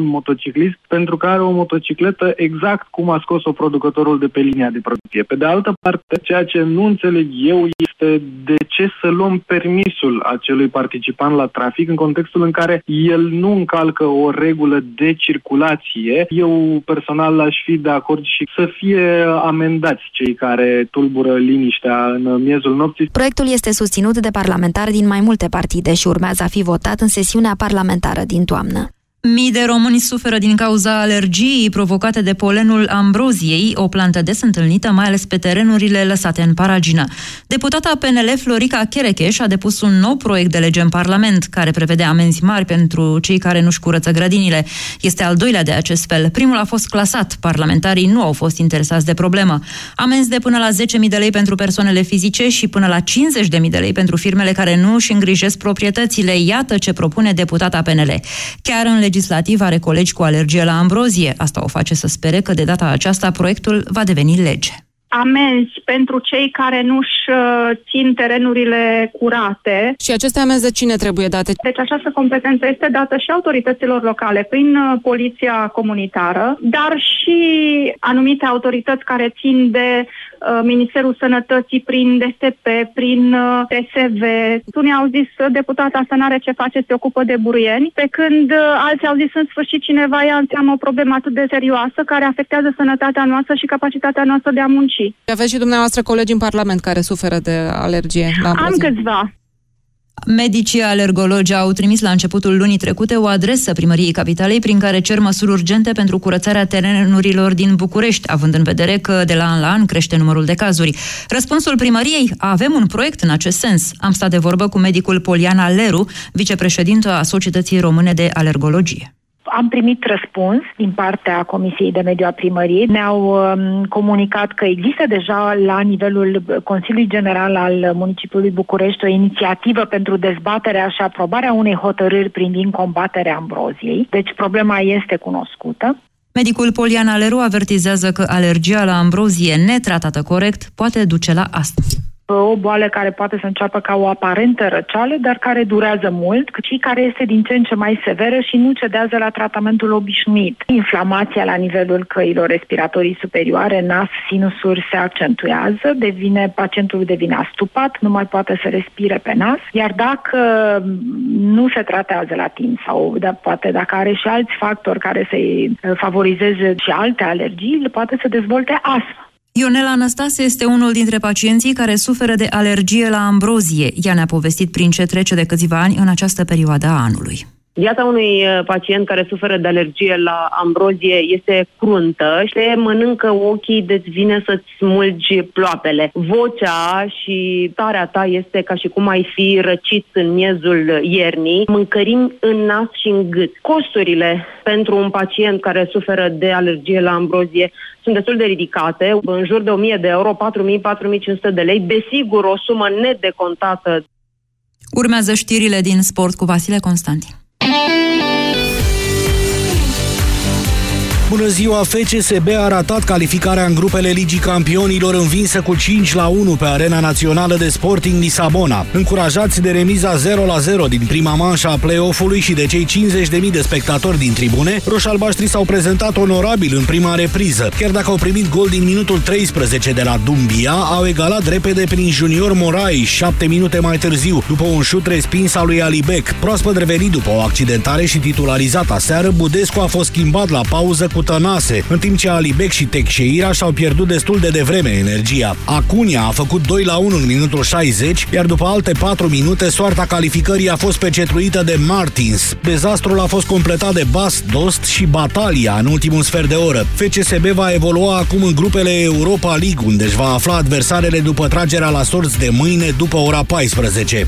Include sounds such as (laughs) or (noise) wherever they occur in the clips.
un motociclist pentru că are o motocicletă exact cum a scos-o producătorul de pe linia de producție. Pe de altă parte, ceea ce nu înțeleg eu este de ce să luăm permisul acelui participant la trafic în contextul în care el nu încalcă o regulă de circulație. Eu personal aș fi de acord și să fie amendați cei care tulbură liniștea în miezul nopții. Proiectul este susținut de parlamentari din mai multe partide și urmează a fi votat în sesiunea parlamentară din toamnă. Mii de români suferă din cauza alergiei provocate de polenul ambroziei, o plantă des întâlnită mai ales pe terenurile lăsate în paragină. Deputata PNL Florica Cherecheș a depus un nou proiect de lege în Parlament, care prevede amenzi mari pentru cei care nu-și curăță grădinile. Este al doilea de acest fel. Primul a fost clasat. Parlamentarii nu au fost interesați de problemă. Amenzi de până la 10.000 de lei pentru persoanele fizice și până la 50.000 de lei pentru firmele care nu își îngrijesc proprietățile. Iată ce propune deputata PNL. Chiar în legislativ are colegi cu alergie la ambrozie. Asta o face să spere că de data aceasta proiectul va deveni lege amenzi pentru cei care nu-și uh, țin terenurile curate. Și aceste amenzi de cine trebuie date? Deci această competență este dată și autorităților locale prin uh, poliția comunitară, dar și anumite autorități care țin de Uh, Ministerul Sănătății prin DSP, prin uh, TSV. Unii au zis deputata asta n-are ce face, se ocupă de buruieni, pe când uh, alții au zis în sfârșit cineva ea înseamnă o problemă atât de serioasă care afectează sănătatea noastră și capacitatea noastră de a munci. Aveți și dumneavoastră colegi în Parlament care suferă de alergie la Am câțiva. Medicii alergologi au trimis la începutul lunii trecute o adresă primăriei capitalei prin care cer măsuri urgente pentru curățarea terenurilor din București, având în vedere că de la an la an crește numărul de cazuri. Răspunsul primăriei, avem un proiect în acest sens. Am stat de vorbă cu medicul Poliana Leru, vicepreședintă a Societății Române de Alergologie. Am primit răspuns din partea Comisiei de Mediu a Primăriei. Ne-au um, comunicat că există deja la nivelul Consiliului General al municipiului București o inițiativă pentru dezbaterea și aprobarea unei hotărâri privind combaterea ambroziei. Deci problema este cunoscută. Medicul Poliana Leru avertizează că alergia la ambrozie netratată corect poate duce la astm o boală care poate să înceapă ca o aparentă răceală, dar care durează mult, și care este din ce în ce mai severă și nu cedează la tratamentul obișnuit. Inflamația la nivelul căilor respiratorii superioare, nas, sinusuri se accentuează, devine, pacientul devine astupat, nu mai poate să respire pe nas, iar dacă nu se tratează la timp sau da, poate dacă are și alți factori care să-i favorizeze și alte alergii, poate să dezvolte astma. Ionela Anastase este unul dintre pacienții care suferă de alergie la ambrozie. Ea ne-a povestit prin ce trece de câțiva ani în această perioadă a anului. Viața unui uh, pacient care suferă de alergie la ambrozie este cruntă și te mănâncă ochii, deci vine să-ți smulgi ploapele. Vocea și starea ta este ca și cum ai fi răcit în miezul iernii, mâncărim în nas și în gât. Costurile pentru un pacient care suferă de alergie la ambrozie sunt destul de ridicate, în jur de 1000 de euro, 4000-4500 de lei, desigur o sumă nedecontată. Urmează știrile din sport cu Vasile Constantin. Thank you. Bună ziua! FCSB a ratat calificarea în grupele Ligii Campionilor învinsă cu 5 la 1 pe Arena Națională de Sporting Lisabona. Încurajați de remiza 0 la 0 din prima manșă a play-off-ului și de cei 50.000 de spectatori din tribune, roșalbaștrii s-au prezentat onorabil în prima repriză. Chiar dacă au primit gol din minutul 13 de la Dumbia, au egalat repede prin Junior Morai 7 minute mai târziu, după un șut respins al lui Alibec. Proaspăt revenit după o accidentare și titularizat aseară, Budescu a fost schimbat la pauză cu Tănase, în timp ce Alibec și Texeira și-au pierdut destul de devreme energia. Acunia a făcut 2 la 1 în minutul 60, iar după alte 4 minute, soarta calificării a fost pecetruită de Martins. Dezastrul a fost completat de Bas, Dost și Batalia în ultimul sfert de oră. FCSB va evolua acum în grupele Europa League, unde își va afla adversarele după tragerea la sorți de mâine după ora 14.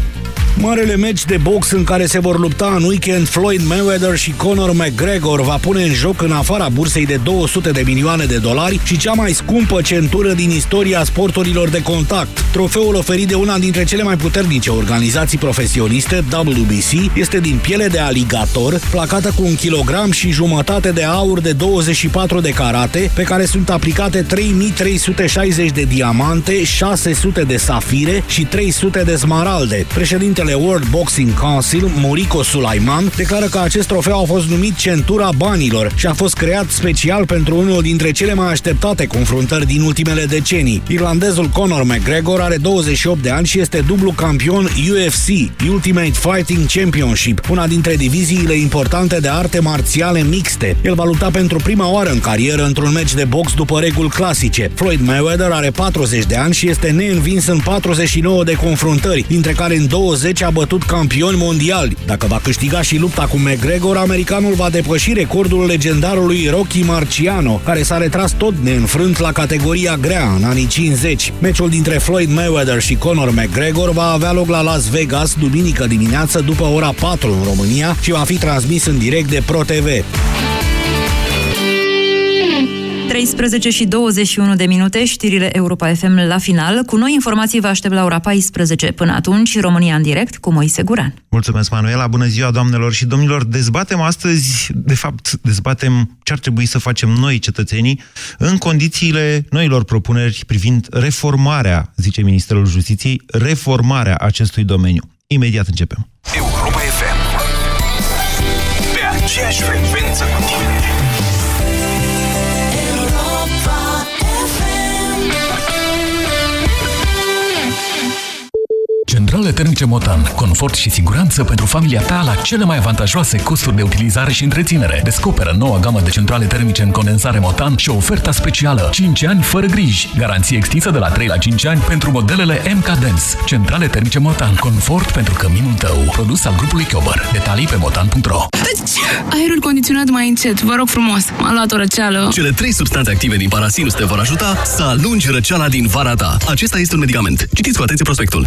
Marele meci de box în care se vor lupta în weekend Floyd Mayweather și Conor McGregor va pune în joc în afara bursei de 200 de milioane de dolari și cea mai scumpă centură din istoria sporturilor de contact. Trofeul oferit de una dintre cele mai puternice organizații profesioniste, WBC, este din piele de aligator, placată cu un kilogram și jumătate de aur de 24 de carate, pe care sunt aplicate 3360 de diamante, 600 de safire și 300 de smaralde. Președintele Președintele World Boxing Council, Moriko Sulaiman, declară că acest trofeu a fost numit Centura Banilor și a fost creat special pentru unul dintre cele mai așteptate confruntări din ultimele decenii. Irlandezul Conor McGregor are 28 de ani și este dublu campion UFC, Ultimate Fighting Championship, una dintre diviziile importante de arte marțiale mixte. El va lupta pentru prima oară în carieră într-un meci de box după reguli clasice. Floyd Mayweather are 40 de ani și este neînvins în 49 de confruntări, dintre care în 20 a bătut campioni mondiali. Dacă va câștiga și lupta cu McGregor, americanul va depăși recordul legendarului Rocky Marciano, care s-a retras tot neînfrânt la categoria grea în anii 50. Meciul dintre Floyd Mayweather și Conor McGregor va avea loc la Las Vegas duminică dimineață după ora 4 în România și va fi transmis în direct de ProTV. 13 și 21 de minute, știrile Europa FM la final. Cu noi informații vă aștept la ora 14. Până atunci, România în direct cu Moise Guran. Mulțumesc, Manuela. Bună ziua, doamnelor și domnilor. Dezbatem astăzi, de fapt, dezbatem ce ar trebui să facem noi, cetățenii, în condițiile noilor propuneri privind reformarea, zice Ministerul Justiției, reformarea acestui domeniu. Imediat începem. Europa FM. Pe aceeași frecvență cu tine. Centrale termice Motan. Confort și siguranță pentru familia ta la cele mai avantajoase costuri de utilizare și întreținere. Descoperă noua gamă de centrale termice în condensare Motan și oferta specială 5 ani fără griji. Garanție extinsă de la 3 la 5 ani pentru modelele MK Dance. Centrale termice Motan. Confort pentru căminul tău. Produs al grupului Chiober. Detalii pe motan.ro Aerul condiționat mai încet, vă rog frumos. M-a luat o răceală. Cele trei substanțe active din parasinus te vor ajuta să alungi răceala din vara ta. Acesta este un medicament. Citiți cu atenție prospectul.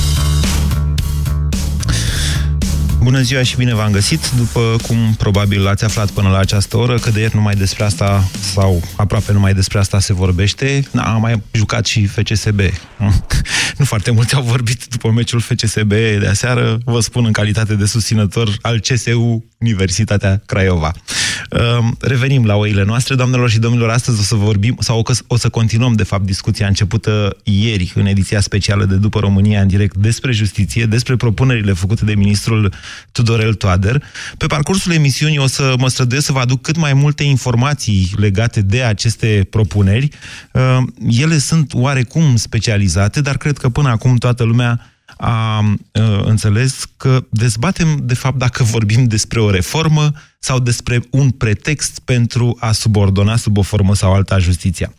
Bună ziua și bine v-am găsit. După cum probabil ați aflat până la această oră, că de ieri numai despre asta, sau aproape numai despre asta se vorbește, Na, am mai jucat și FCSB. (laughs) nu foarte mulți au vorbit după meciul FCSB de aseară, vă spun în calitate de susținător al CSU Universitatea Craiova. Ehm, revenim la oile noastre, doamnelor și domnilor, astăzi o să vorbim, sau o să continuăm, de fapt, discuția începută ieri, în ediția specială de După România, în direct, despre justiție, despre propunerile făcute de ministrul Tudorel Toader. Pe parcursul emisiunii o să mă străduiesc să vă aduc cât mai multe informații legate de aceste propuneri. Ehm, ele sunt oarecum specializate, dar cred că până acum toată lumea a uh, înțeles că dezbatem, de fapt, dacă vorbim despre o reformă sau despre un pretext pentru a subordona sub o formă sau alta justiția.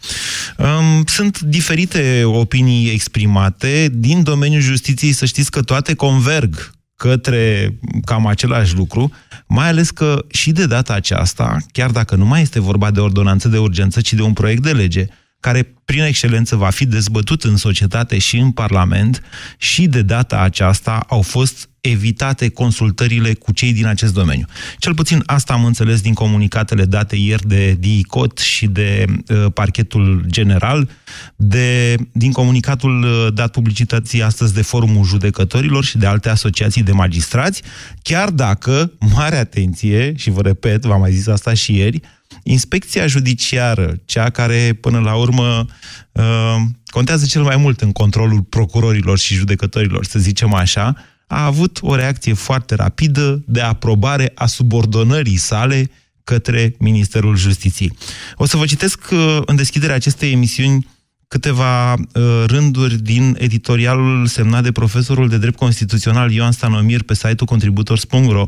Um, sunt diferite opinii exprimate. Din domeniul justiției să știți că toate converg către cam același lucru, mai ales că și de data aceasta, chiar dacă nu mai este vorba de ordonanță de urgență, ci de un proiect de lege, care prin excelență va fi dezbătut în societate și în Parlament și de data aceasta au fost evitate consultările cu cei din acest domeniu. Cel puțin asta am înțeles din comunicatele date ieri de DICOT și de uh, parchetul general, de, din comunicatul uh, dat publicității astăzi de Forumul Judecătorilor și de alte asociații de magistrați, chiar dacă, mare atenție, și vă repet, v-am mai zis asta și ieri, Inspecția judiciară, cea care până la urmă uh, contează cel mai mult în controlul procurorilor și judecătorilor, să zicem așa, a avut o reacție foarte rapidă de aprobare a subordonării sale către Ministerul Justiției. O să vă citesc uh, în deschiderea acestei emisiuni câteva uh, rânduri din editorialul semnat de profesorul de drept constituțional Ioan Stanomir pe site-ul contributors.ro.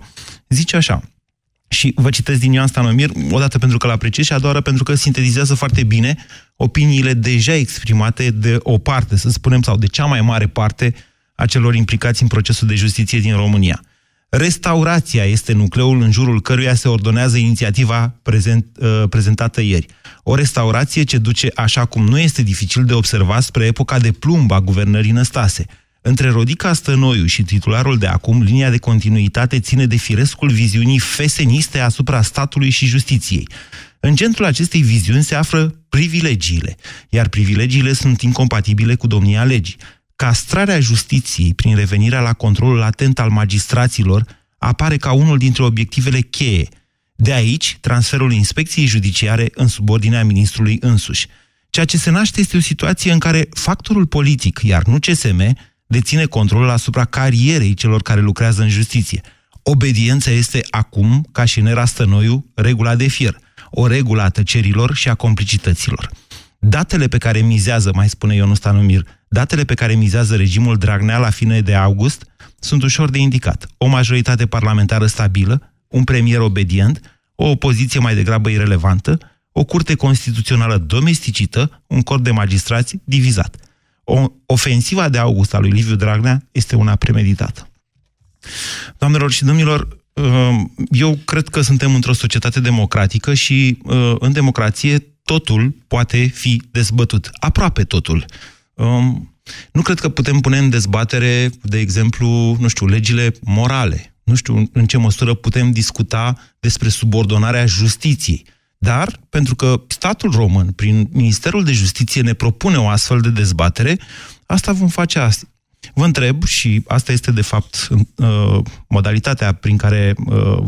Zice așa, și vă citesc din Ioan Stanomir, odată pentru că l apreciez și a doua oară pentru că sintetizează foarte bine opiniile deja exprimate de o parte, să spunem, sau de cea mai mare parte a celor implicați în procesul de justiție din România. Restaurația este nucleul în jurul căruia se ordonează inițiativa prezent, uh, prezentată ieri. O restaurație ce duce, așa cum nu este dificil de observat, spre epoca de plumb a guvernării Năstase – între Rodica Stănoiu și titularul de acum, linia de continuitate ține de firescul viziunii feseniste asupra statului și justiției. În centrul acestei viziuni se află privilegiile, iar privilegiile sunt incompatibile cu domnia legii. Castrarea justiției prin revenirea la controlul atent al magistraților apare ca unul dintre obiectivele cheie. De aici, transferul inspecției judiciare în subordinea ministrului însuși. Ceea ce se naște este o situație în care factorul politic, iar nu CSM, deține controlul asupra carierei celor care lucrează în justiție. Obediența este acum, ca și în era Stănoiu, regula de fier, o regulă a tăcerilor și a complicităților. Datele pe care mizează, mai spune Ionus Stanumir, datele pe care mizează regimul Dragnea la fine de august sunt ușor de indicat. O majoritate parlamentară stabilă, un premier obedient, o opoziție mai degrabă irelevantă, o curte constituțională domesticită, un corp de magistrați divizat. O, ofensiva de august a lui Liviu Dragnea este una premeditată. Doamnelor și domnilor, uh, eu cred că suntem într-o societate democratică și uh, în democrație totul poate fi dezbătut. Aproape totul. Um, nu cred că putem pune în dezbatere, de exemplu, nu știu, legile morale. Nu știu în ce măsură putem discuta despre subordonarea justiției. Dar, pentru că statul român, prin Ministerul de Justiție, ne propune o astfel de dezbatere, asta vom face astăzi. Vă întreb, și asta este de fapt uh, modalitatea prin care, uh,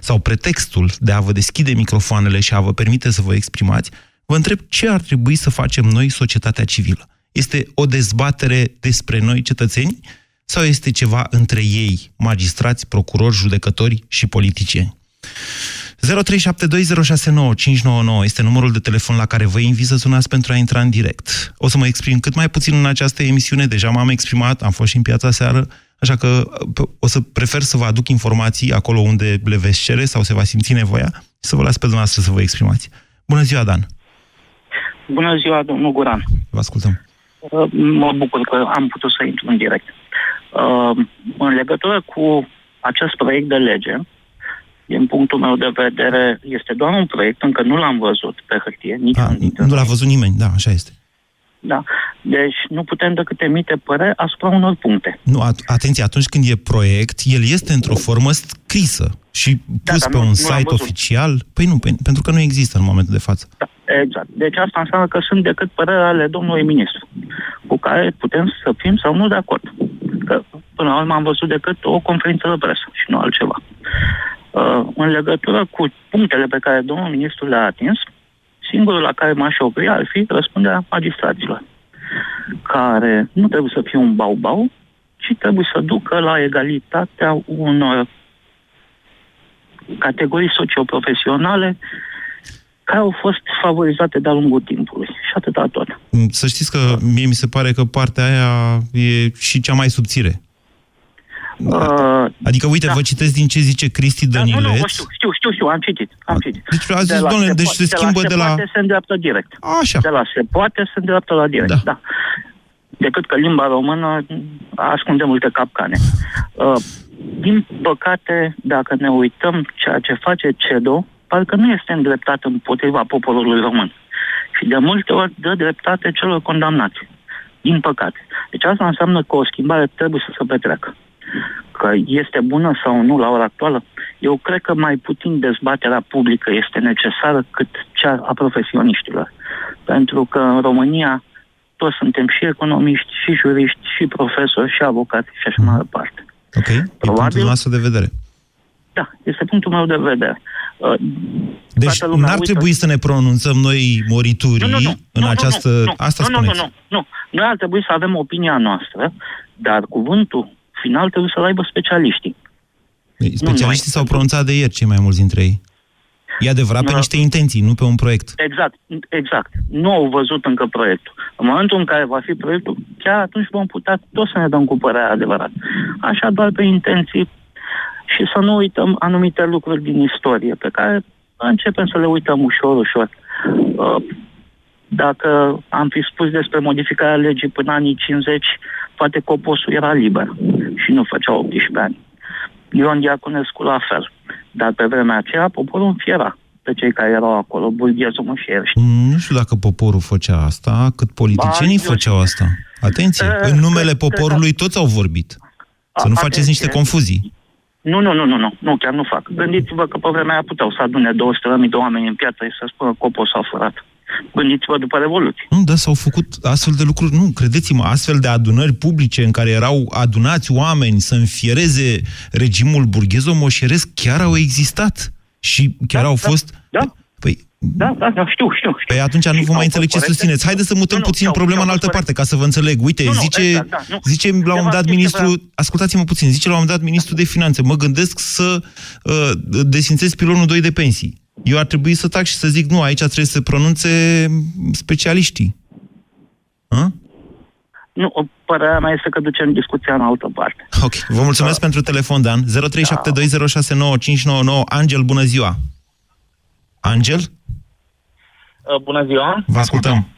sau pretextul de a vă deschide microfoanele și a vă permite să vă exprimați, vă întreb ce ar trebui să facem noi, societatea civilă. Este o dezbatere despre noi, cetățeni, sau este ceva între ei, magistrați, procurori, judecători și politicieni? 0372069599 este numărul de telefon la care vă invit să sunați pentru a intra în direct. O să mă exprim cât mai puțin în această emisiune, deja m-am exprimat, am fost și în piața seară, așa că o să prefer să vă aduc informații acolo unde le veți cere sau se va simți nevoia și să vă las pe dumneavoastră să vă exprimați. Bună ziua, Dan! Bună ziua, domnul Guran! Vă ascultăm! Uh, mă bucur că am putut să intru în direct. Uh, în legătură cu acest proiect de lege, din punctul meu de vedere, este doar un proiect, încă nu l-am văzut pe hârtie, nici A, Nu l-a văzut nimeni, da, așa este. Da. Deci nu putem decât emite părere asupra unor puncte. Nu, at- atenție, atunci când e proiect, el este într-o formă scrisă și da, pus da, pe nu, un nu site oficial. Păi nu, pentru că nu există în momentul de față. Da, exact. Deci asta înseamnă că sunt decât părere ale domnului ministru, cu care putem să fim sau nu de acord. Că până la urmă am văzut decât o conferință de presă și nu altceva. Uh, în legătură cu punctele pe care domnul ministru le-a atins, singurul la care m-aș opri ar fi răspunderea magistraților, care nu trebuie să fie un bau-bau, ci trebuie să ducă la egalitatea unor categorii socioprofesionale care au fost favorizate de-a lungul timpului. Și atâta tot. Să știți că mie mi se pare că partea aia e și cea mai subțire. Uh, adică, uite, da. vă citesc din ce zice Cristi Dănileț. Da, nu, nu, știu, știu, știu, știu, am citit, am citit. Deci a zis, domnule, deci se schimbă de la... De la se poate se îndreaptă direct. Așa. De la se poate se îndreaptă la direct, da. da. Decât că limba română ascunde multe capcane. Uh, din păcate, dacă ne uităm ceea ce face CEDO, parcă nu este îndreptat împotriva poporului român. Și de multe ori dă dreptate celor condamnați. Din păcate. Deci asta înseamnă că o schimbare trebuie să se petreacă că este bună sau nu la ora actuală, eu cred că mai puțin dezbaterea publică este necesară cât cea a profesioniștilor. Pentru că în România toți suntem și economiști, și juriști, și profesori, și avocați și așa mai departe. Ok, Probabil, e punctul nostru de vedere. Da, este punctul meu de vedere. Uh, deci n-ar uită. trebui să ne pronunțăm noi moriturii nu, nu, nu, în nu, această... Nu, nu, Asta nu, nu, nu, nu, nu. Noi ar trebui să avem opinia noastră, dar cuvântul final trebuie să-l aibă specialiștii. Specialiștii s-au pronunțat de ieri, cei mai mulți dintre ei. E adevărat pe niște intenții, nu pe un proiect. Exact, exact. Nu au văzut încă proiectul. În momentul în care va fi proiectul, chiar atunci vom putea tot să ne dăm cu părerea adevărat. Așa doar pe intenții și să nu uităm anumite lucruri din istorie pe care începem să le uităm ușor, ușor. Uh, dacă am fi spus despre modificarea legii până anii 50, poate coposul era liber și nu făcea 18 ani. Ion Diaconescu la fel. Dar pe vremea aceea poporul înfiera pe cei care erau acolo, bulghezul mășieri. Nu știu dacă poporul făcea asta, cât politicienii ba, făceau asta. Atenție, e, în numele poporului toți au vorbit. Să nu faceți niște confuzii. Nu, nu, nu, nu, nu, nu, chiar nu fac. Gândiți-vă că pe vremea aia puteau să adune 200.000 de oameni în piață și să spună copos s-a furat. Gândiți-vă după Revoluție. Nu, dar s-au făcut astfel de lucruri, nu, credeți-mă, astfel de adunări publice în care erau adunați oameni să înfiereze regimul burghezo-moșeresc, chiar au existat. Și chiar Da, au da, fost... da. Păi, Da, da, da, știu, știu. știu. Păi atunci nu Și vă au mai fost înțeleg ce corecte. susțineți. Haideți să mutăm Nu, nu, puțin și-au- problema în și-au altă fost parte, ca să vă înțeleg. Uite, Nu, nu, zice, exact, da, nu. zice la un moment dat Câteva chestii ministru, vreau- ascultați-mă puțin, zice la un moment dat ministru de finanțe, mă gândesc să uh, desfințez pilonul 2 de pensii. Eu ar trebui să tac și să zic, nu, aici trebuie să se pronunțe specialiștii. Hă? Nu, părerea mea este că ducem discuția în altă parte. Ok, vă mulțumesc pentru telefon, Dan. 0372069599. Angel, bună ziua! Angel? Uh, Bună ziua! Vă ascultăm.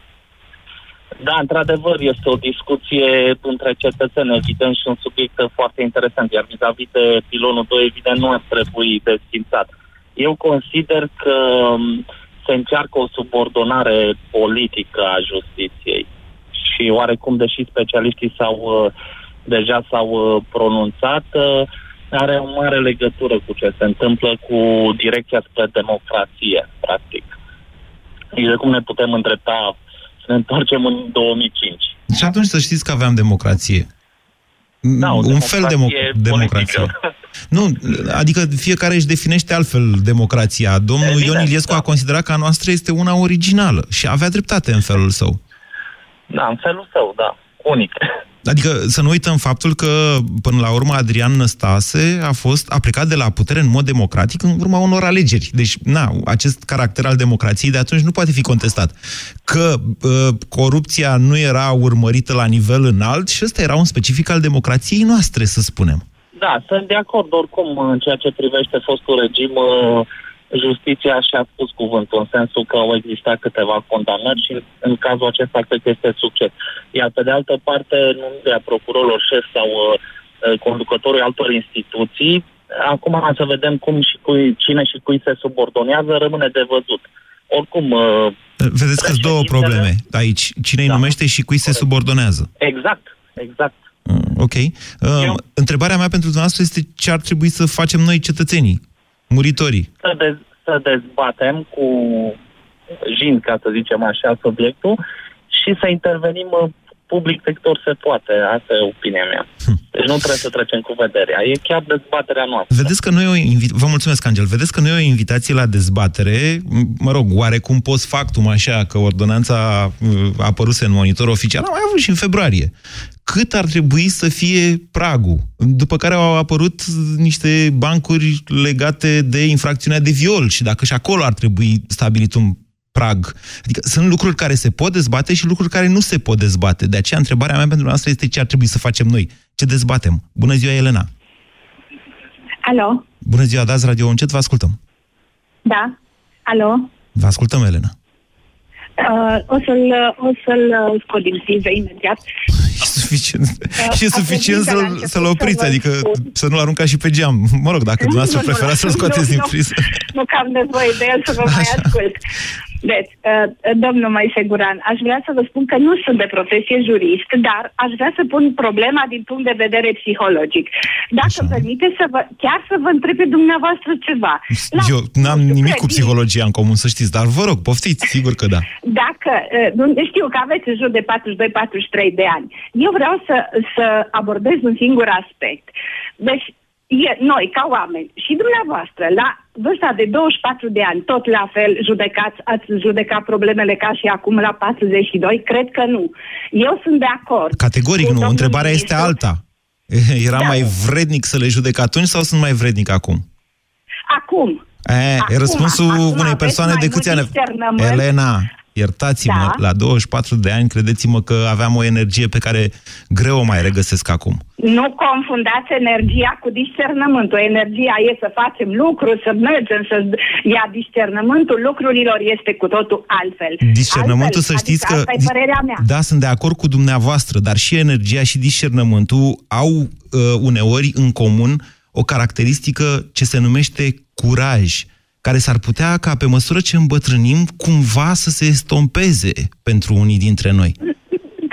Da, într-adevăr, este o discuție între cetățeni, evident, și un subiect foarte interesant, iar vis-a-vis de pilonul 2, evident, nu ar trebui desfințat. Eu consider că um, se încearcă o subordonare politică a justiției și oarecum, deși specialiștii s-au uh, deja s-au uh, pronunțat, uh, are o mare legătură cu ce se întâmplă cu direcția spre democrație, practic. Nici de cum ne putem îndrepta să ne întoarcem în 2005. Și atunci să știți că aveam democrație. Da, o un fel de democrație demo- democrație. politică. Nu, adică fiecare își definește altfel democrația. Domnul Evident, Ion Iliescu da. a considerat că a noastră este una originală și avea dreptate în felul său. Da, în felul său, da. Unic. Adică să nu uităm faptul că, până la urmă, Adrian Năstase a fost a plecat de la putere în mod democratic în urma unor alegeri. Deci, na, acest caracter al democrației de atunci nu poate fi contestat. Că uh, corupția nu era urmărită la nivel înalt și ăsta era un specific al democrației noastre, să spunem. Da, sunt de acord oricum în ceea ce privește fostul regim. uh, Justiția și-a spus cuvântul în sensul că au existat câteva condamnări și în cazul acesta cred că este succes. Iar pe de altă parte, numirea procurorilor șef sau uh, uh, conducătorului altor instituții, acum să vedem cum și cui, cine și cui se subordonează, rămâne de văzut. Oricum, uh, Vedeți că sunt două probleme aici. Cine îi Da. numește și cui se subordonează. exact, exact. Mm, Ok. Uh, întrebarea mea pentru dumneavoastră este ce ar trebui să facem noi, cetățenii, muritorii. să, dez, să dezbatem cu jin, ca să zicem așa, subiectul și să intervenim uh, public pe cât ori se poate. Asta e opinia mea. Deci nu trebuie să trecem cu vederea. E chiar dezbaterea noastră. Vedeți că noi o invi- Vă mulțumesc, Angel. Vedeți că noi o invitație la dezbatere, m- mă rog, oarecum post factum așa, că ordonanța uh, a apăruse în monitor oficial, am mai avut și în februarie. Cât ar trebui să fie pragul? După care au apărut niște bancuri legate de infracțiunea de viol și dacă și acolo ar trebui stabilit un prag. Adică sunt lucruri care se pot dezbate și lucruri care nu se pot dezbate. De aceea întrebarea mea pentru noastră este ce ar trebui să facem noi. Ce dezbatem? Bună ziua, Elena! Alo? Bună ziua, dați radio încet, vă ascultăm. Da? Alo? Vă ascultăm, Elena. Uh, o să-l, o să-l uh, scot din priză imediat. (laughs) E suficient, Uh, e a suficient trebuit de la să-l, început să-l să opriți, vă adică spun. să nu-l aruncați și pe geam. Mă rog, dacă dumneavoastră Nu, nu, preferați să-l nu, scoateți nu, din nu. priză. Nu că am nevoie de el să vă mai ascult. Deci, uh, domnul Maiseguran, aș vrea să vă spun că nu sunt de profesie jurist, dar aș vrea să pun problema din punct de vedere psihologic. Dacă îmi permite să vă, chiar să vă întreb pe dumneavoastră ceva. La, Eu n-am nu știu, nimic cu credință. psihologia în comun, să știți, dar vă rog, poftiți, sigur că da. Dacă, uh, nu- știu că aveți în jur de 42-43 de ani, eu vreau să, să abordez un singur aspect. Deci, e, noi, ca oameni, și dumneavoastră, la vârsta de 24 de ani, tot la fel judecați, ați judecat problemele ca și acum la 42? Cred că nu. Eu sunt de acord. Categoric cu nu, domnul întrebarea este ministru. alta. (laughs) Era Da. mai vrednic să le judec atunci sau sunt mai vrednic acum? Acum. E, Acum, e răspunsul acum unei aveți persoane mai de câți ani? mult discernământ. Elena, iertați-mă, Da. la 24 de ani, credeți-mă că aveam o energie pe care greu o mai regăsesc acum. Nu confundați energia cu discernământul. Energia e să facem lucruri, să mergem, să ia discernământul lucrurilor este cu totul altfel. Discernământul, altfel, să știți adică că... Asta e părerea mea. Da, sunt de acord cu dumneavoastră, dar și energia și discernământul au uh, uneori în comun o caracteristică ce se numește curaj, care s-ar putea ca pe măsură ce îmbătrânim cumva să se estompeze pentru unii dintre noi.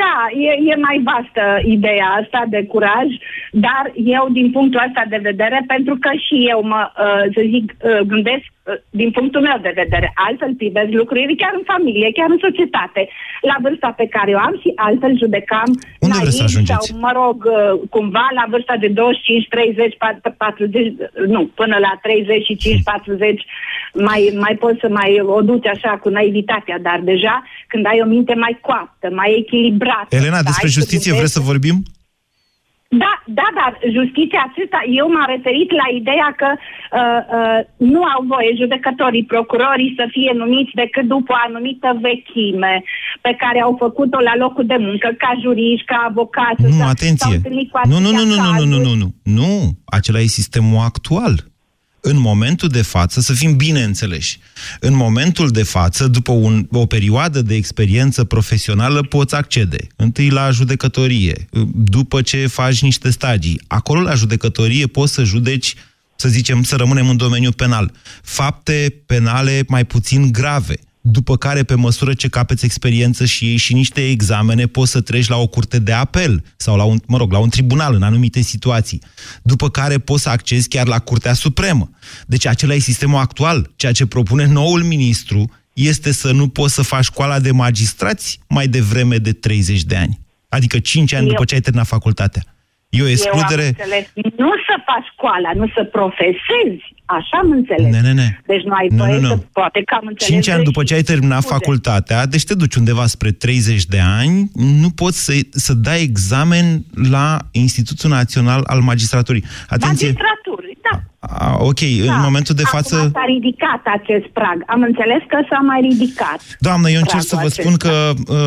Da, e, e mai vastă ideea asta de curaj, dar eu din punctul ăsta de vedere, pentru că și eu mă, uh, să zic, uh, gândesc din punctul meu de vedere, altfel privesc lucrurile chiar în familie, chiar în societate, la vârsta pe care o am și altfel judecam Unde vreți să ajungeți? sau, mă rog, uh, cumva la vârsta de 25, 30, 40, nu, până la 35, 40, mai, mai poți să mai o duci așa cu naivitatea, dar deja când ai o minte mai coaptă, mai echilibrată. Elena, despre justiție vreți să vorbim? Da, da, dar justiția acesta, eu m-am referit la ideea că uh, uh, nu au voie judecătorii, procurorii să fie numiți decât după o anumită vechime pe care au făcut-o la locul de muncă, ca juriști, ca avocați. Nu, sau- atenție. s-au întâlnit cu Nu, nu, nu, atâtea nu, nu, nu, nu, cazuri. nu, nu. Nu, acela e sistemul actual. În momentul de față, să fim bine înțeleși, în momentul de față, după un, o perioadă de experiență profesională, poți accede. Întâi la judecătorie, după ce faci niște stagii. Acolo, la judecătorie, poți să judeci, să zicem, să rămânem în domeniul penal. Fapte penale mai puțin grave după care, pe măsură ce capeți experiență și ei și niște examene, poți să treci la o curte de apel sau la un, mă rog, la un tribunal în anumite situații. După care poți să accezi chiar la Curtea Supremă. Deci acela e sistemul actual. Ceea ce propune noul ministru este să nu poți să faci școala de magistrați mai devreme de 30 de ani. Adică 5 ani Eu- după ce ai terminat facultatea. E o excludere... Eu am înțeles, nu să faci școala, nu să profesezi. Așa am înțeles. Ne, ne, ne. Deci nu ai Nu, voie nu, nu. să... Poate că am înțeles 5 ani după greșit. ce ai terminat Scuze. facultatea, deci te duci undeva spre 30 de ani, nu poți să, să dai examen la Institutul Național al Magistraturii. Atenție, Magistraturi, da. A, ok, în momentul de Acum față... s-a ridicat acest prag. Am înțeles că s-a mai ridicat. Doamnă, eu încerc să pragul vă spun că uh,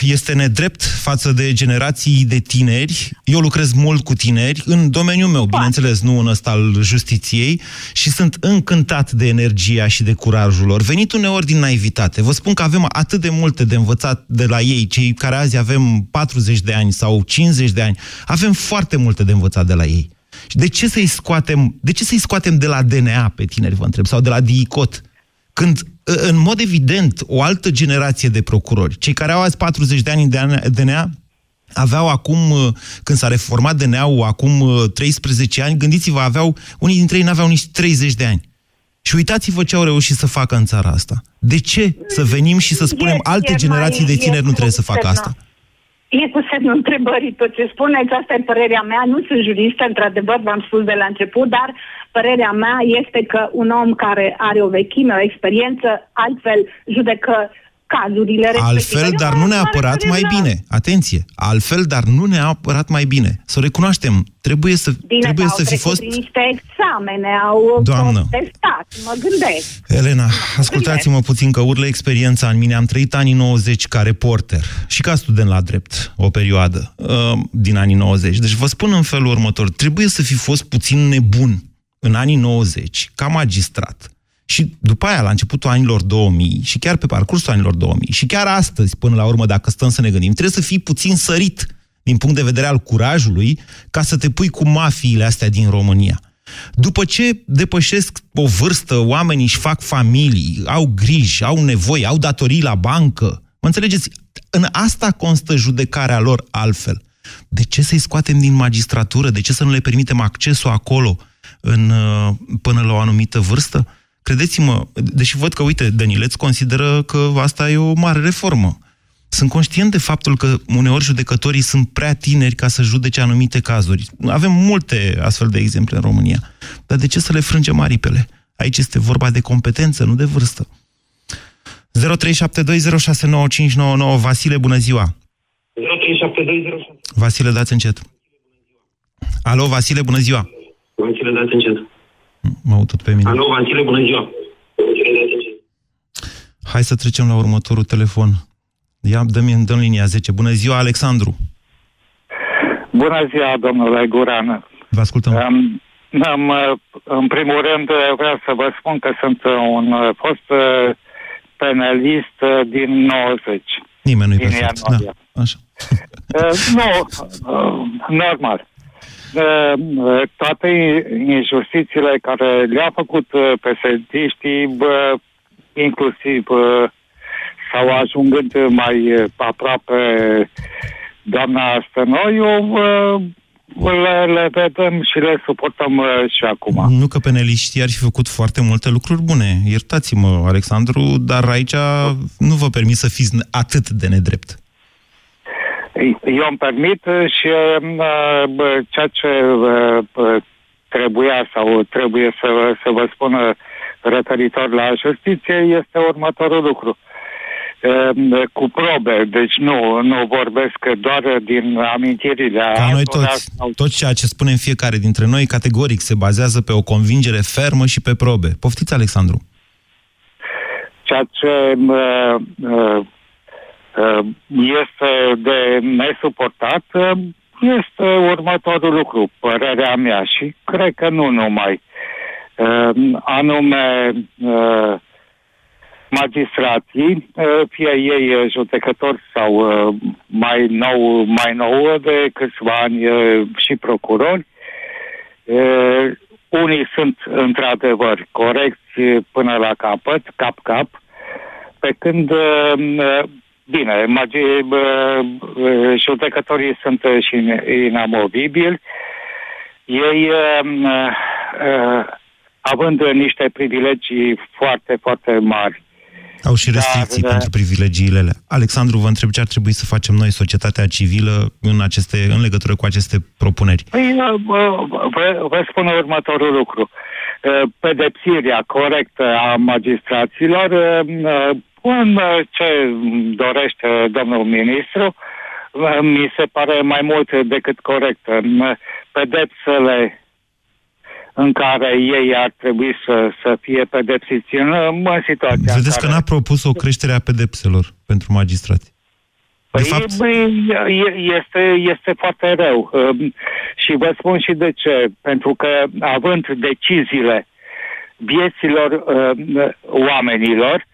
este nedrept față de generații de tineri. Eu lucrez mult cu tineri, în domeniul meu, bineînțeles, nu în ăsta al justiției, și sunt încântat de energia și de curajul lor, venit uneori din naivitate. Vă spun că avem atât de multe de învățat de la ei, cei care azi avem 40 de ani sau 50 de ani, avem foarte multe de învățat de la ei. Și de ce să-i scoatem, de ce să-i scoatem de la DNA pe tineri, vă întreb, sau de la DICOT? Când, în mod evident, o altă generație de procurori, cei care au azi 40 de ani în DNA, aveau acum, uh, când s-a reformat DNA-ul acum uh, 13 ani, gândiți-vă, aveau, unii dintre ei n-aveau nici 30 de ani. Și uitați-vă ce au reușit să facă în țara asta. De ce să venim și să spunem E- alte e generații mai- de tineri e nu trebuie să cu facă semnă. asta? E cu semnul întrebării tot ce spuneți, asta e părerea mea, nu sunt juristă, într-adevăr, v-am spus de la început, dar părerea mea este că un om care are o vechime, o experiență, altfel judecă cazurile respective. Altfel, Eu dar mă- nu mă neapărat refer mai la- bine. Atenție! Altfel, dar nu neapărat mai bine. Să o recunoaștem. Trebuie să, Bine, trebuie dar să au fi trecut fost... prin niște examene, au Doamnă. fost testat, mă gândesc. Elena, ascultați-mă puțin că urlă experiența în mine. Am trăit anii 90 ca reporter și ca student la drept o perioadă uh, din anii 90. Deci vă spun în felul următor. Trebuie să fi fost puțin nebun în anii 90 ca magistrat. Și după aia, la începutul anilor 2000 și chiar pe parcursul anilor 2000 și chiar astăzi, până la urmă, dacă stăm să ne gândim, trebuie să fii puțin sărit din punct de vedere al curajului ca să te pui cu mafiile astea din România. După ce depășesc o vârstă, oamenii își fac familii, au griji, au nevoi, au datorii la bancă. Mă înțelegeți? În asta constă judecarea lor altfel. De ce să-i scoatem din magistratură? De ce să nu le permitem accesul acolo în, uh, până la o anumită vârstă? Credeți-mă, deși văd că, uite, Dănileț consideră că asta e o mare reformă. Sunt conștient de faptul că uneori judecătorii sunt prea tineri ca să judece anumite cazuri. Avem multe astfel de exemple în România. Dar de ce să le frângem aripele? Aici este vorba de competență, nu de vârstă. 0372069599 Vasile, bună ziua! Vasile, dați încet. Alo, Vasile, bună ziua! Vasile, dați încet. Mă aud tot pe mine. Alo, Vasile, bună ziua. Hai să trecem la următorul telefon. Ia, dă-mi dă linia 10. Bună ziua, Alexandru! Bună ziua, domnule Guran. Vă ascultăm. Um, am, uh, în primul rând uh, vreau să vă spun că sunt uh, un uh, fost uh, penalist uh, din 90. Nimeni nu-i din perfect. Da, ianuarie. așa. Uh, nu, uh, normal. Uh, uh, toate injustițiile care le-a făcut uh, PSD-știi, uh, inclusiv uh, sau ajungând mai uh, aproape doamna Stănoiu, uh, le, le vedem și le suportăm uh, și acum. Nu că peneliștii ar fi făcut foarte multe lucruri bune. Iertați-mă, Alexandru, dar aici nu vă permit să fiți atât de nedrept. Eu îmi permit și uh, bă, ceea ce uh, bă, trebuia sau trebuie să, să vă spună referitor la justiție este următorul lucru. Uh, cu probe, deci nu, nu vorbesc doar din amintirile Ca noi toți, sau... tot ceea ce spunem fiecare dintre noi categoric se bazează pe o convingere fermă și pe probe. Poftiți, Alexandru. Ceea ce uh, uh, Uh, este de nesuportat uh, este următorul lucru, părerea mea și cred că nu numai. Uh, anume magistrații, fie ei judecători sau mai nou, mai nou de câțiva ani și procurori, unii sunt într-adevăr corecți până la capăt, cap-cap, pe când Bine, magii, judecătorii sunt și inamovibili. Ei, având niște privilegii foarte, foarte mari, au și restricții Dar, pentru privilegiile alea. Alexandru, vă întreb ce ar trebui să facem noi, societatea civilă, în, aceste, în legătură cu aceste propuneri? Păi, vă, vă spun următorul lucru. Pedepsirea corectă a magistraților în ce dorește domnul ministru, mi se pare mai mult decât corect. Pedepsele în care ei ar trebui să, să fie pedepsiți în, în situația Vedeți care... că n-a propus o creștere a pedepselor pentru magistrați. De păi, fapt... Băi, este, este foarte rău. Și vă spun și de ce. Pentru că având deciziile vieților uh, oamenilor,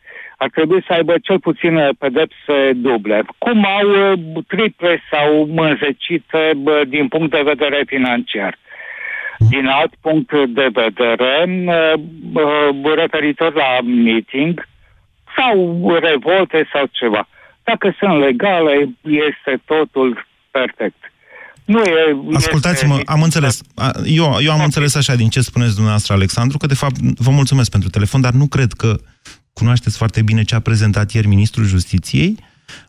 ar trebui să aibă cel puțin uh, pedepse duble. Cum au uh, triple sau mânzecite din punct de vedere financiar. Din alt punct de vedere, uh, referitor la meeting sau revolte sau ceva. Dacă sunt legale, este totul perfect. Nu e, Ascultați-mă, este... am înțeles. Eu, eu am înțeles așa din ce spuneți dumneavoastră, Alexandru, că de fapt vă mulțumesc pentru telefon, dar nu cred că cunoașteți foarte bine ce a prezentat ieri Ministrul Justiției.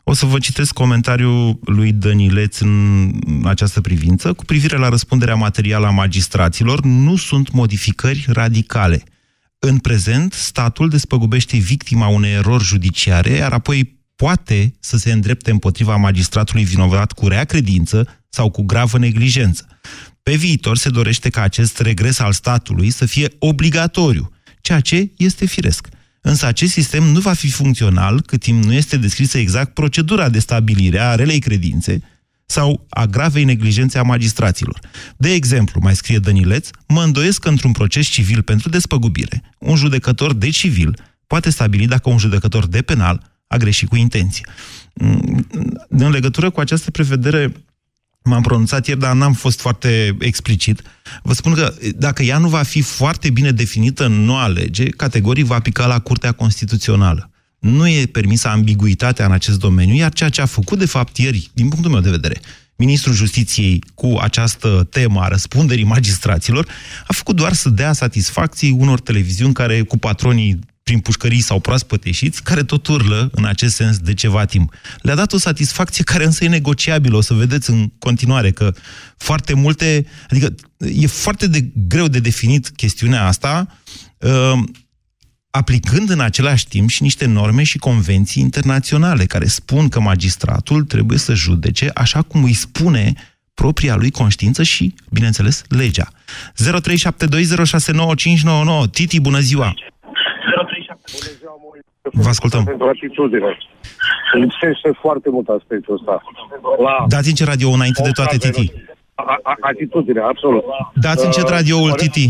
O să vă citesc comentariul lui Dănileț în această privință. Cu privire la răspunderea materială a magistraților, nu sunt modificări radicale. În prezent, statul despăgubește victima unei erori judiciare, iar apoi poate să se îndrepte împotriva magistratului vinovat cu rea credință sau cu gravă neglijență. Pe viitor se dorește ca acest regres al statului să fie obligatoriu, ceea ce este firesc. Însă acest sistem nu va fi funcțional cât timp nu este descrisă exact procedura de stabilire a relei credințe sau a gravei neglijențe a magistraților. De exemplu, mai scrie Dănileț, mă îndoiesc că într-un proces civil pentru despăgubire, un judecător de civil poate stabili dacă un judecător de penal a greșit cu intenție. În legătură cu această prevedere M-am pronunțat ieri, dar n-am fost foarte explicit. Vă spun că dacă ea nu va fi foarte bine definită în noua lege, categoric va pica la Curtea Constituțională. Nu e permisă ambiguitatea în acest domeniu, iar ceea ce a făcut, de fapt, ieri, din punctul meu de vedere, ministrul justiției cu această temă a răspunderii magistraților, a făcut doar să dea satisfacții unor televiziuni care, cu patronii prin pușcării sau proaspăt ieșiți, care tot urlă în acest sens de ceva timp. Le-a dat o satisfacție care însă e negociabilă. O să vedeți în continuare că foarte multe... Adică e foarte de greu de definit chestiunea asta, uh, aplicând în același timp și niște norme și convenții internaționale care spun că magistratul trebuie să judece așa cum îi spune propria lui conștiință și, bineînțeles, legea. 0372069599 Titi, bună ziua! Vă ascultăm. Pentru atitudine. Lipsește foarte mult aspectul ăsta. La Dați încet radio înainte de toate, Titi. Atitudine, absolut. Dați încet radioul, Titi.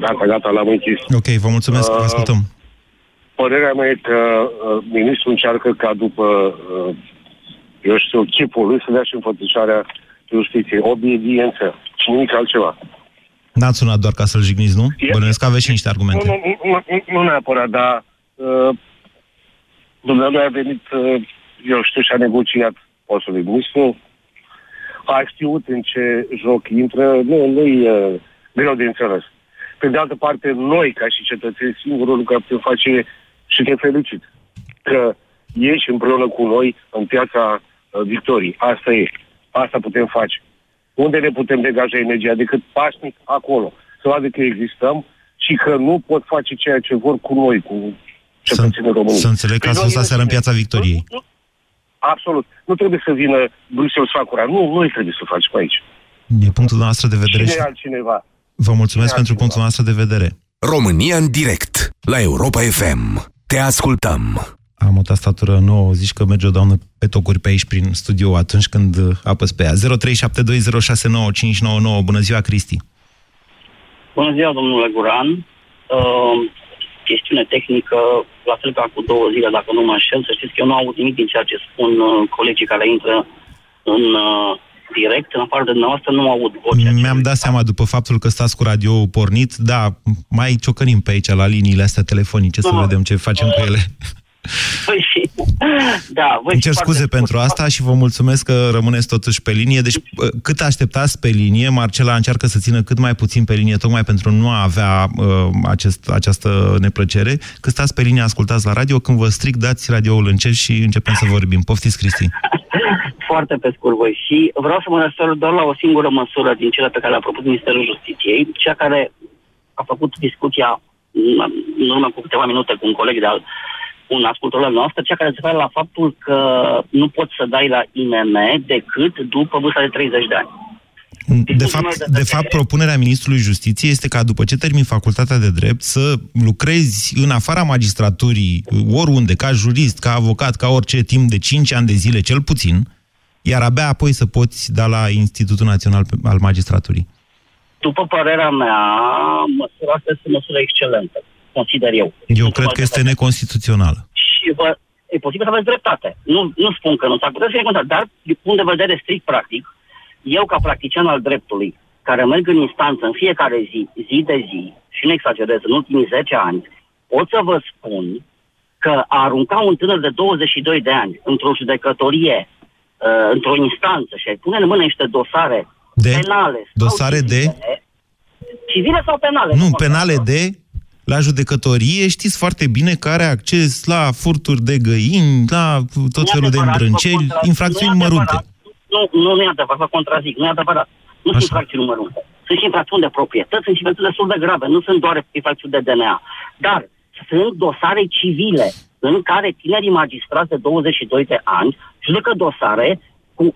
Gata, gata, l-am închis. Ok, vă mulțumesc, vă ascultăm. Părerea mea e că uh, ministrul încearcă ca după, uh, eu știu, chipul lui să dea și înfățișarea justiției. Obediență și nimic altceva. N-ați sunat doar ca să-l jigniți, nu? Bănuiesc că aveți și niște argumente. Nu, nu, nu, nu neapărat, dar uh, Dumnezeu a venit, uh, eu știu, și a negociat postul de ministru. a știut în ce joc intră, nu, nu-i uh, greu de înțeles. Pe de altă parte, noi, ca și cetățeni, singurul lucru care putem face și te felicit. Că ieși împreună cu noi în piața uh, victoriei. Asta e. Asta putem face. Unde ne putem degaja energia? Decât pașnic acolo. Să vadă că existăm și că nu pot face ceea ce vor cu noi, cu cetățenii români. Să înțeleg că ați fost aseară în piața victoriei. Nu, nu, absolut. Nu trebuie să vină Bruxelles să facă Nu, noi trebuie să facem aici. E punctul noastră de vedere. Cine altcineva? Vă mulțumesc Cine pentru altcineva? punctul noastră de vedere. România în direct la Europa FM. Te ascultăm. Am o tastatură nouă, zici că merge o doamnă pe tocuri pe aici prin studio atunci când uh, apăs pe ea. 0372069599. Bună ziua, Cristi! Bună ziua, domnule Guran. Uh, chestiune tehnică, la fel ca cu două zile, dacă nu mă înșel, să știți că eu nu aud nimic din ceea ce spun uh, colegii care intră în uh, direct, în afară de dumneavoastră, nu aud vocea. Mi-am dat seama după faptul că stați cu radio pornit, da, mai ciocănim pe aici la liniile astea telefonice să Da. vedem ce facem cu ele. (laughs) Păi (laughs) și, da, voi Îmi cer și scuze foarte pentru scurt. asta și vă mulțumesc că rămâneți totuși pe linie. Deci, uh, cât așteptați pe linie, Marcela încearcă să țină cât mai puțin pe linie, tocmai pentru nu a avea uh, acest, această neplăcere. Când stați pe linie, ascultați la radio, când vă stric, dați radioul încet și începem să vorbim. Poftiți, Cristi. (laughs) Foarte pe scurt voi. Și vreau să mă refer doar la o singură măsură din cele pe care le-a propus Ministerul Justiției, cea care a făcut discuția mm, în urmă cu câteva minute cu un coleg de al un ascultător al noastră, cea care se referă la faptul că nu poți să dai la IMM decât după vârsta de 30 de ani. De fapt, de fapt, propunerea Ministrului Justiției este ca după ce termin facultatea de drept să lucrezi în afara magistraturii, oriunde, ca jurist, ca avocat, ca orice, timp de 5 ani de zile cel puțin, iar abia apoi să poți da la Institutul Național al Magistraturii. După părerea mea, măsura asta este o măsură excelentă, consider eu. Eu cred că este neconstituțională. Și vă, e posibil să aveți dreptate. Nu, nu spun că nu s-ar putea să fie contat, dar din punct de vedere strict practic, eu ca practician al dreptului, care merg în instanță în fiecare zi, zi de zi, și nu exagerez, în ultimii 10 ani, pot să vă spun că a arunca un tânăr de 22 de ani într-o judecătorie, uh, într-o instanță și a-i pune în mână niște dosare De? penale sau Dosare de? civile, civile sau penale. Nu, mă penale de la judecătorie, știți foarte bine că are acces la furturi de găini, la tot Nu e felul de adevărat, vă îmbrânceli, contrazic. infracțiuni Nu e mărunte. adevărat. Nu, nu, nu e adevărat, vă contrazic, nu e adevărat. Nu sunt infracțiuni mărunte. Sunt și infracțiuni de proprietăți, sunt și infracțiuni destul de grave, nu sunt doar infracțiuni de DNA. Dar sunt dosare civile în care tinerii magistrați de 22 de ani judecă dosare cu uh,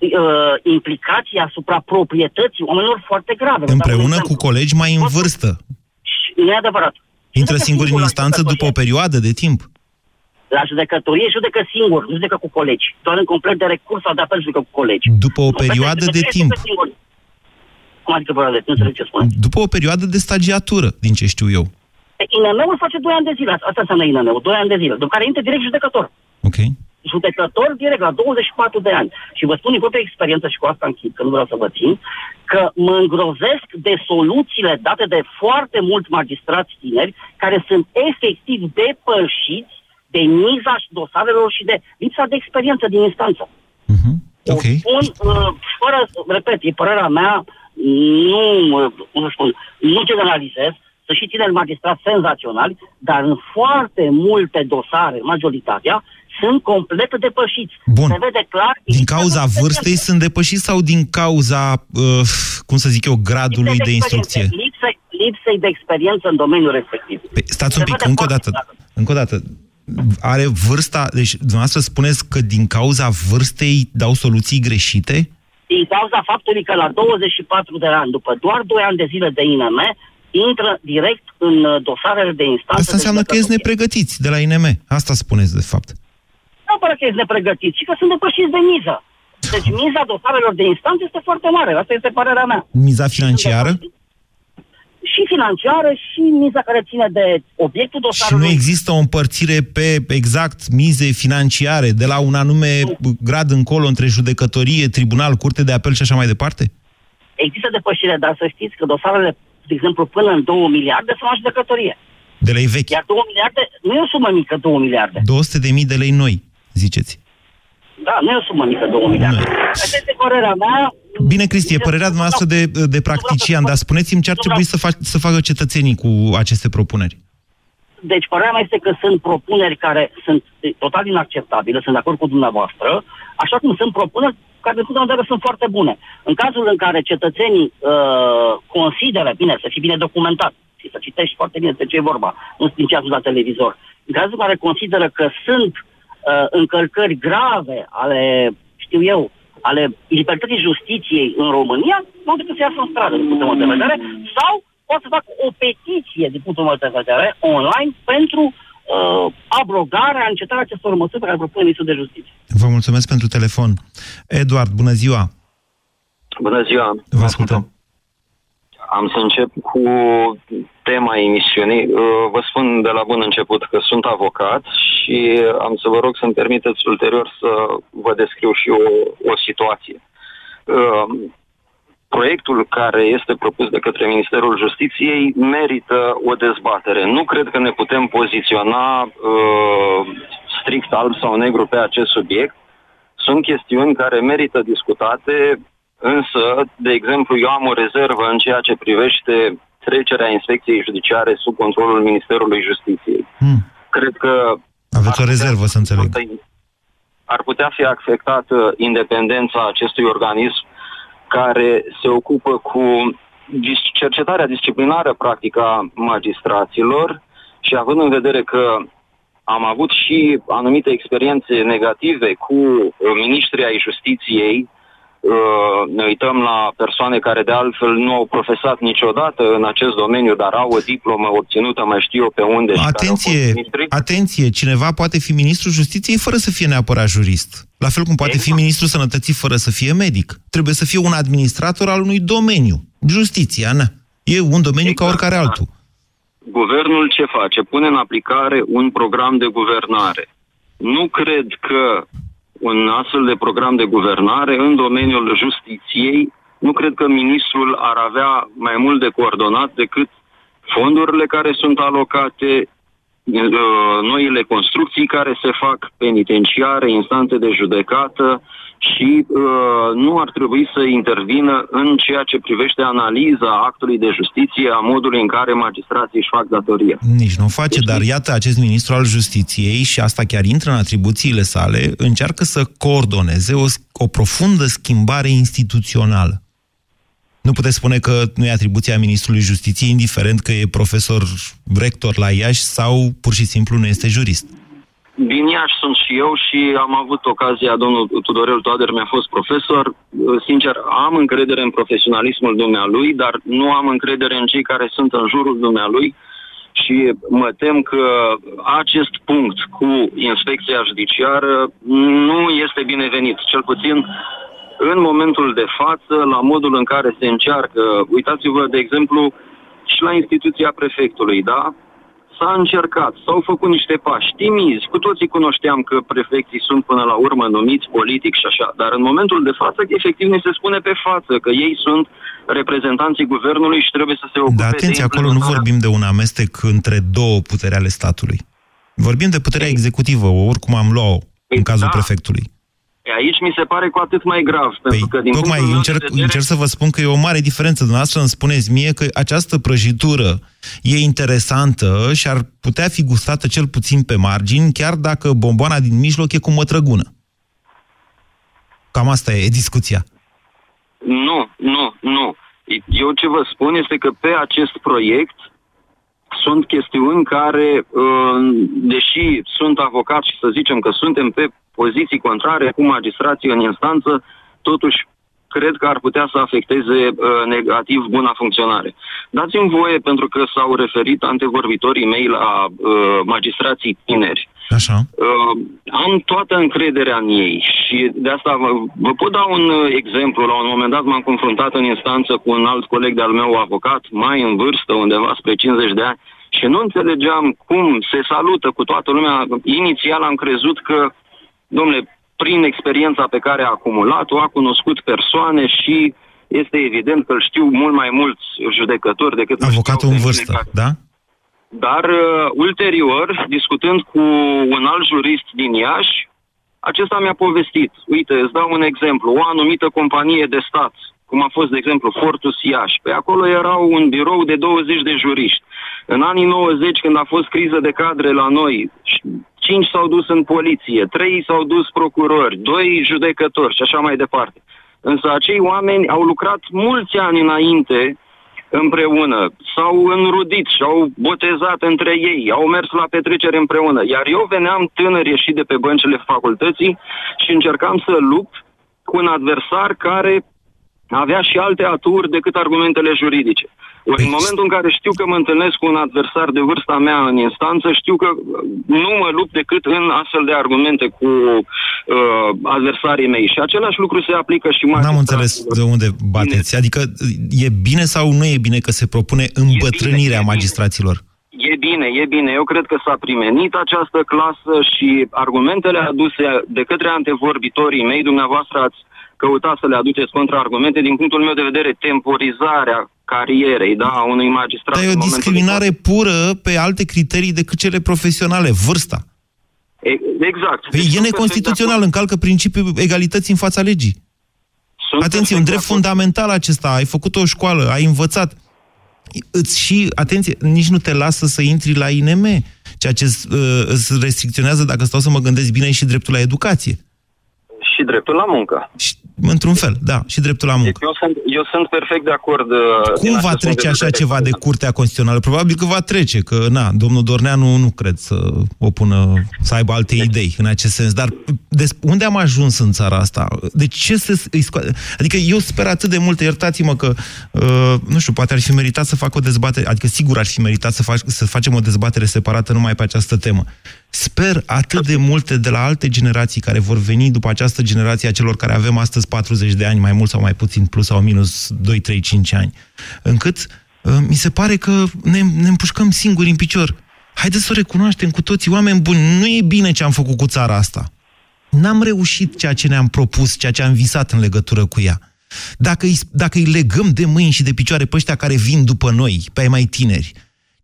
implicații asupra proprietății oamenilor foarte grave. Vă dau un Împreună exemplu. cu colegi mai în vârstă. Nu e adevărat. Intră singur în singur la instanță după o perioadă de timp. La judecătorie judecă singur, nu judecă cu colegi. Doar în complet de recurs sau de apel judecă cu colegi. După o perioadă de timp. Cum adică perioadă de timp? Nu înțeleg ce spune. După o perioadă de stagiatură, din ce știu eu. INM-ul face 2 ani de zile. Asta înseamnă INM-ul, 2 ani de zile. După care intră direct judecător. Ok. Judecător direct la 24 de ani. Și vă spun din propria experiență și cu asta închid, că nu vreau să vă țin, că mă îngrozesc de soluțiile date de foarte mulți magistrați tineri care sunt efectiv depășiți de miza și dosarelor și de lipsa de experiență din instanță. Ok. Spun, uh, fără, repet, e părerea mea, nu, uh, cum să spun, nu generalizez, să și tineri magistrați senzaționali, dar în foarte multe dosare, majoritatea, sunt complet depășiți. Bun. Se vede clar... Din cauza vârstei sunt depășiți sau din cauza, uh, cum să zic eu, gradului de instrucție? Lipsei, lipsei de experiență în domeniul respectiv. Păi, stați un Se pic, vede încă o foarte dată. Încă o dată. Are vârsta, deci dumneavoastră spuneți că din cauza vârstei dau soluții greșite? din cauza faptului că la 24 de ani, după doar 2 ani de zile de INM, intră direct în uh, dosarele de instanță. Asta înseamnă că ești nepregătiți de la INM. Asta spuneți, de fapt. Nu neapărat că ești nepregătit, ci că sunt depășiți de miză. Deci miza dosarelor de instanță este foarte mare. Asta este părerea mea. Miza financiară? Și financiară și miza care ține de obiectul Și dosarului. nu există o împărțire pe exact mize financiare de la un anume grad încolo între judecătorie, tribunal, curte de apel și așa mai departe? Există depășire, dar să știți că dosarele, de exemplu, până în 2 miliarde sunt la judecătorie. De lei vechi. Iar 2 miliarde nu e o sumă mică, 2 miliarde. 200 de mii de lei noi, ziceți. Da, nu e o sumă mică, 2 miliarde. Asta este părerea mea. Bine, Cristi, e părerea noastră de, de practician, dar spuneți-mi ce ar trebui să, fac, să facă cetățenii cu aceste propuneri. Deci, părerea mea este că sunt propuneri care sunt total inacceptabile, sunt de acord cu dumneavoastră, așa cum sunt propuneri care, de punct de vedere, sunt foarte bune. În cazul în care cetățenii uh, consideră, bine, să fie bine documentat, și să citești foarte bine de ce e vorba, nu din ce a la televizor, în cazul în care consideră că sunt uh, încălcări grave ale, știu eu, ale libertății justiției în România, nu decât să iasă în stradă, din punctul meu de vedere, sau poate să fac o petiție, din punctul meu de vedere, online, pentru uh, abrogarea, încetarea acestor măsuri pe care propune Ministrul de Justiție. Vă mulțumesc pentru telefon. Eduard, bună ziua! Bună ziua! Vă ascultăm. Am să încep cu tema emisiunii. Uh, vă spun de la bun început că sunt avocat și am să vă rog să-mi permiteți ulterior să vă descriu și o, o situație. Uh, proiectul care este propus de către Ministerul Justiției merită o dezbatere. Nu cred că ne putem poziționa uh, strict alb sau negru pe acest subiect. Sunt chestiuni care merită discutate, Însă, de exemplu, eu am o rezervă în ceea ce privește trecerea inspecției judiciare sub controlul Ministerului Justiției. Hmm. Cred că... Aveți o rezervă, să înțeleg. Ar putea fi afectată independența acestui organism care se ocupă cu cercetarea disciplinară practică a magistraților și având în vedere că am avut și anumite experiențe negative cu ministrii ai justiției Uh, ne uităm la persoane care de altfel nu au profesat niciodată în acest domeniu, dar au o diplomă obținută, mai știu eu pe unde. Atenție, atenție, cineva poate fi ministrul justiției fără să fie neapărat jurist. La fel cum poate exact. fi ministrul sănătății fără să fie medic. Trebuie să fie un administrator al unui domeniu. Justiția, na. E un domeniu exact. ca oricare altul. Guvernul ce face? Pune în aplicare un program de guvernare. Nu cred că un astfel de program de guvernare în domeniul justiției, nu cred că ministrul ar avea mai mult de coordonat decât fondurile care sunt alocate, uh, noile construcții care se fac, penitenciare, instanțe de judecată, și uh, nu ar trebui să intervină în ceea ce privește analiza actului de justiție a modului în care magistrații își fac datoria. Nici nu face, deci, dar iată, acest ministru al justiției, și asta chiar intră în atribuțiile sale, încearcă să coordoneze o, o profundă schimbare instituțională. Nu puteți spune că nu e atribuția Ministrului Justiției, indiferent că e profesor rector la Iași sau pur și simplu nu este jurist. Din Iași sunt și eu și am avut ocazia, domnul Tudorel Toader mi-a fost profesor. Sincer, am încredere în profesionalismul dumnealui, dar nu am încredere în cei care sunt în jurul dumnealui și mă tem că acest punct cu inspecția judiciară nu este binevenit. Cel puțin în momentul de față, la modul în care se încearcă, uitați-vă, de exemplu, și la instituția prefectului, da? S-a încercat, s-au făcut niște pași timizi, cu toții cunoșteam că prefecții sunt până la urmă numiți politic și așa, dar în momentul de față, efectiv, ne se spune pe față că ei sunt reprezentanții guvernului și trebuie să se ocupe Dar atenție, de acolo nu vorbim de un amestec între două puteri ale statului. Vorbim de puterea executivă, oricum am luat-o în cazul da. prefectului. Aici mi se pare cu atât mai grav, păi, pentru că din tocmai încerc, vedere... încerc să vă spun că e o mare diferență. Dumneavoastră îmi spuneți mie că această prăjitură e interesantă și ar putea fi gustată cel puțin pe margini, chiar dacă bomboana din mijloc e cu mătrăgună. Cam asta e discuția. Nu, nu, nu. Eu ce vă spun este că pe acest proiect sunt chestiuni care, uh, deși sunt avocat și să zicem că suntem pe poziții contrare cu magistrații în instanță, totuși cred că ar putea să afecteze uh, negativ buna funcționare. Dați-mi voie, pentru că s-au referit antevorbitorii mei la uh, magistrații tineri. Așa. Uh, am toată încrederea în ei și de asta vă, vă pot da un uh, exemplu. La un moment dat m-am confruntat în instanță cu un alt coleg de-al meu avocat, mai în vârstă, undeva spre 50 de ani, și nu înțelegeam cum se salută cu toată lumea. Inițial am crezut că domnule, prin experiența pe care a acumulat-o, a cunoscut persoane și este evident că îl știu mult mai mulți judecători decât... Avocatul în vârstă, da? Dar uh, ulterior, discutând cu un alt jurist din Iași, Acesta mi-a povestit, uite, îți dau un exemplu, o anumită companie de stat, cum a fost, de exemplu, Fortus Iași. Pe acolo erau un birou de 20 de juriști. În anii 90, când a fost criză de cadre la noi, 5 s-au dus în poliție, 3 s-au dus procurori, 2 judecători și așa mai departe. Însă acei oameni au lucrat mulți ani înainte împreună, s-au înrudit și au botezat între ei, au mers la petrecere împreună. Iar eu veneam tânăr ieșit de pe băncile facultății și încercam să lupt cu un adversar care avea și alte aturi decât argumentele juridice. Ori în momentul în care știu că mă întâlnesc cu un adversar de vârsta mea în instanță, știu că nu mă lupt decât în astfel de argumente cu uh, adversarii mei. Și același lucru se aplică și mai. N-am înțeles de unde bateți. Bine. Adică e bine sau nu e bine că se propune îmbătrânirea bine, magistraților? E bine, e bine. Eu cred că s-a primenit această clasă și argumentele aduse de către antevorbitorii mei, dumneavoastră ați căuta să le aduceți contraargumente, din punctul meu de vedere, temporizarea carierei, da, a unui magistrat. Dar e o discriminare de... pură pe alte criterii decât cele profesionale, vârsta. E, exact. Păi deci e neconstituțional, încalcă principiul egalității în fața legii. Sunt Atenție, un drept fundamental acesta, ai făcut o școală, ai învățat. Îți și, atenție, nici nu te lasă să intri la INM, ceea ce uh, îți restricționează, dacă stau să mă gândesc bine, și dreptul la educație și dreptul la muncă. Și, într-un fel, da, și dreptul la muncă. Deci eu sunt, eu sunt perfect de acord. Uh, Cum va trece așa ceva de Curtea Constituțională? Probabil că va trece, că na, domnul Dorneanu nu cred să o pună, să aibă alte deci. idei în acest sens. Dar des, unde am ajuns în țara asta? De ce se îi scoate? Adică eu sper atât de mult, iertați-mă că, uh, nu știu, poate ar fi meritat să fac o dezbatere, adică sigur ar fi meritat să, fac, să facem o dezbatere separată numai pe această temă. Sper atât de multe de la alte generații care vor veni după această generație a celor care avem astăzi 40 de ani, mai mult sau mai puțin, plus sau minus 2, 3, 5 ani, încât uh, mi se pare că ne, ne împușcăm singuri în picior. Haideți să o recunoaștem cu toții, oameni buni, nu e bine ce am făcut cu țara asta. N-am reușit ceea ce ne-am propus, ceea ce am visat în legătură cu ea. Dacă îi, dacă îi legăm de mâini și de picioare pe ăștia care vin după noi, pe ai mai tineri,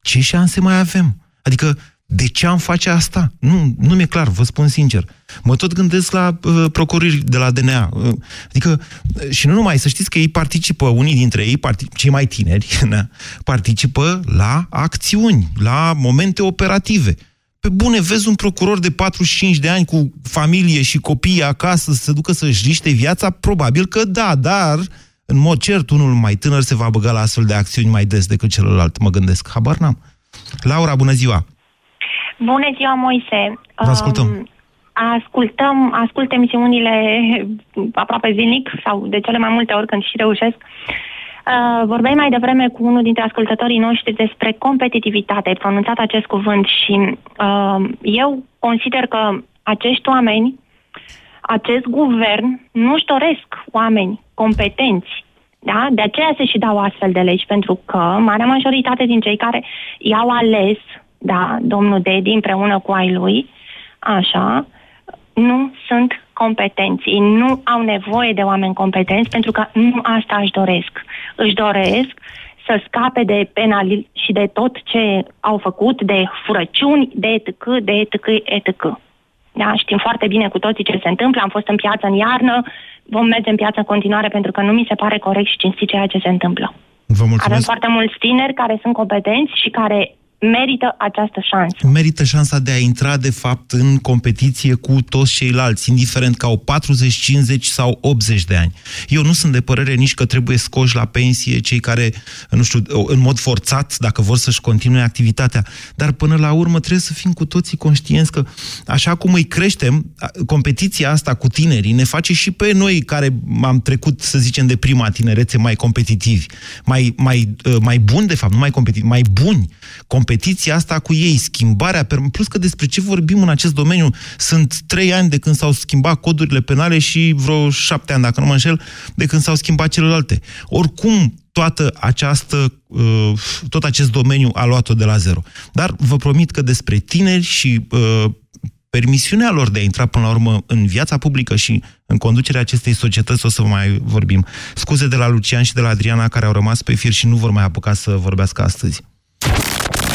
ce șanse mai avem? Adică de ce am face asta? Nu, nu mi-e clar, vă spun sincer. Mă tot gândesc la uh, procurorii de la DNA. Uh, adică, uh, și nu numai, să știți că ei participă, unii dintre ei, cei mai tineri, (laughs) na, participă la acțiuni, la momente operative. Pe bune, vezi un procuror de 45 de ani cu familie și copii acasă să se ducă să-și riște viața? Probabil că da, dar în mod cert, unul mai tânăr se va băga la astfel de acțiuni mai des decât celălalt, mă gândesc. Habar n-am. Laura, bună ziua! Bună ziua, Moise! Vă ascultăm! Um, ascultăm, ascult emisiunile aproape zilnic sau de cele mai multe ori când și reușesc. Uh, vorbeai mai devreme cu unul dintre ascultătorii noștri despre competitivitate. Ai pronunțat acest cuvânt și uh, eu consider că acești oameni, acest guvern, nu-și doresc oameni competenți. Da? De aceea se și dau astfel de legi, pentru că marea majoritate din cei care i-au ales da, domnul Dedi împreună cu ai lui, așa, nu sunt competenți. Ei nu au nevoie de oameni competenți pentru că nu asta își doresc. Își doresc să scape de penal și de tot ce au făcut, de furăciuni, de etc., de etc., etc. Da, știm foarte bine cu toții ce se întâmplă. Am fost în piață în iarnă, vom merge în piață în continuare pentru că nu mi se pare corect și cinstit ceea ce se întâmplă. Vă mulțumesc. Avem foarte mulți tineri care sunt competenți și care merită această șansă. Merită șansa de a intra, de fapt, în competiție cu toți ceilalți, indiferent că au 40, 50 sau 80 de ani. Eu nu sunt de părere nici că trebuie scoși la pensie cei care, nu știu, în mod forțat, dacă vor să-și continue activitatea. Dar până la urmă trebuie să fim cu toții conștienți că, așa cum îi creștem, competiția asta cu tinerii ne face și pe noi care am trecut, să zicem, de prima tinerețe mai competitivi, mai, mai, mai buni, de fapt, nu mai competitivi, mai buni. Competitivi competiția asta cu ei, schimbarea, plus că despre ce vorbim în acest domeniu, sunt trei ani de când s-au schimbat codurile penale și vreo șapte ani, dacă nu mă înșel, de când s-au schimbat celelalte. Oricum, toată această, uh, tot acest domeniu a luat-o de la zero. Dar vă promit că despre tineri și uh, permisiunea lor de a intra până la urmă în viața publică și în conducerea acestei societăți o să mai vorbim. Scuze de la Lucian și de la Adriana care au rămas pe fir și nu vor mai apuca să vorbească astăzi.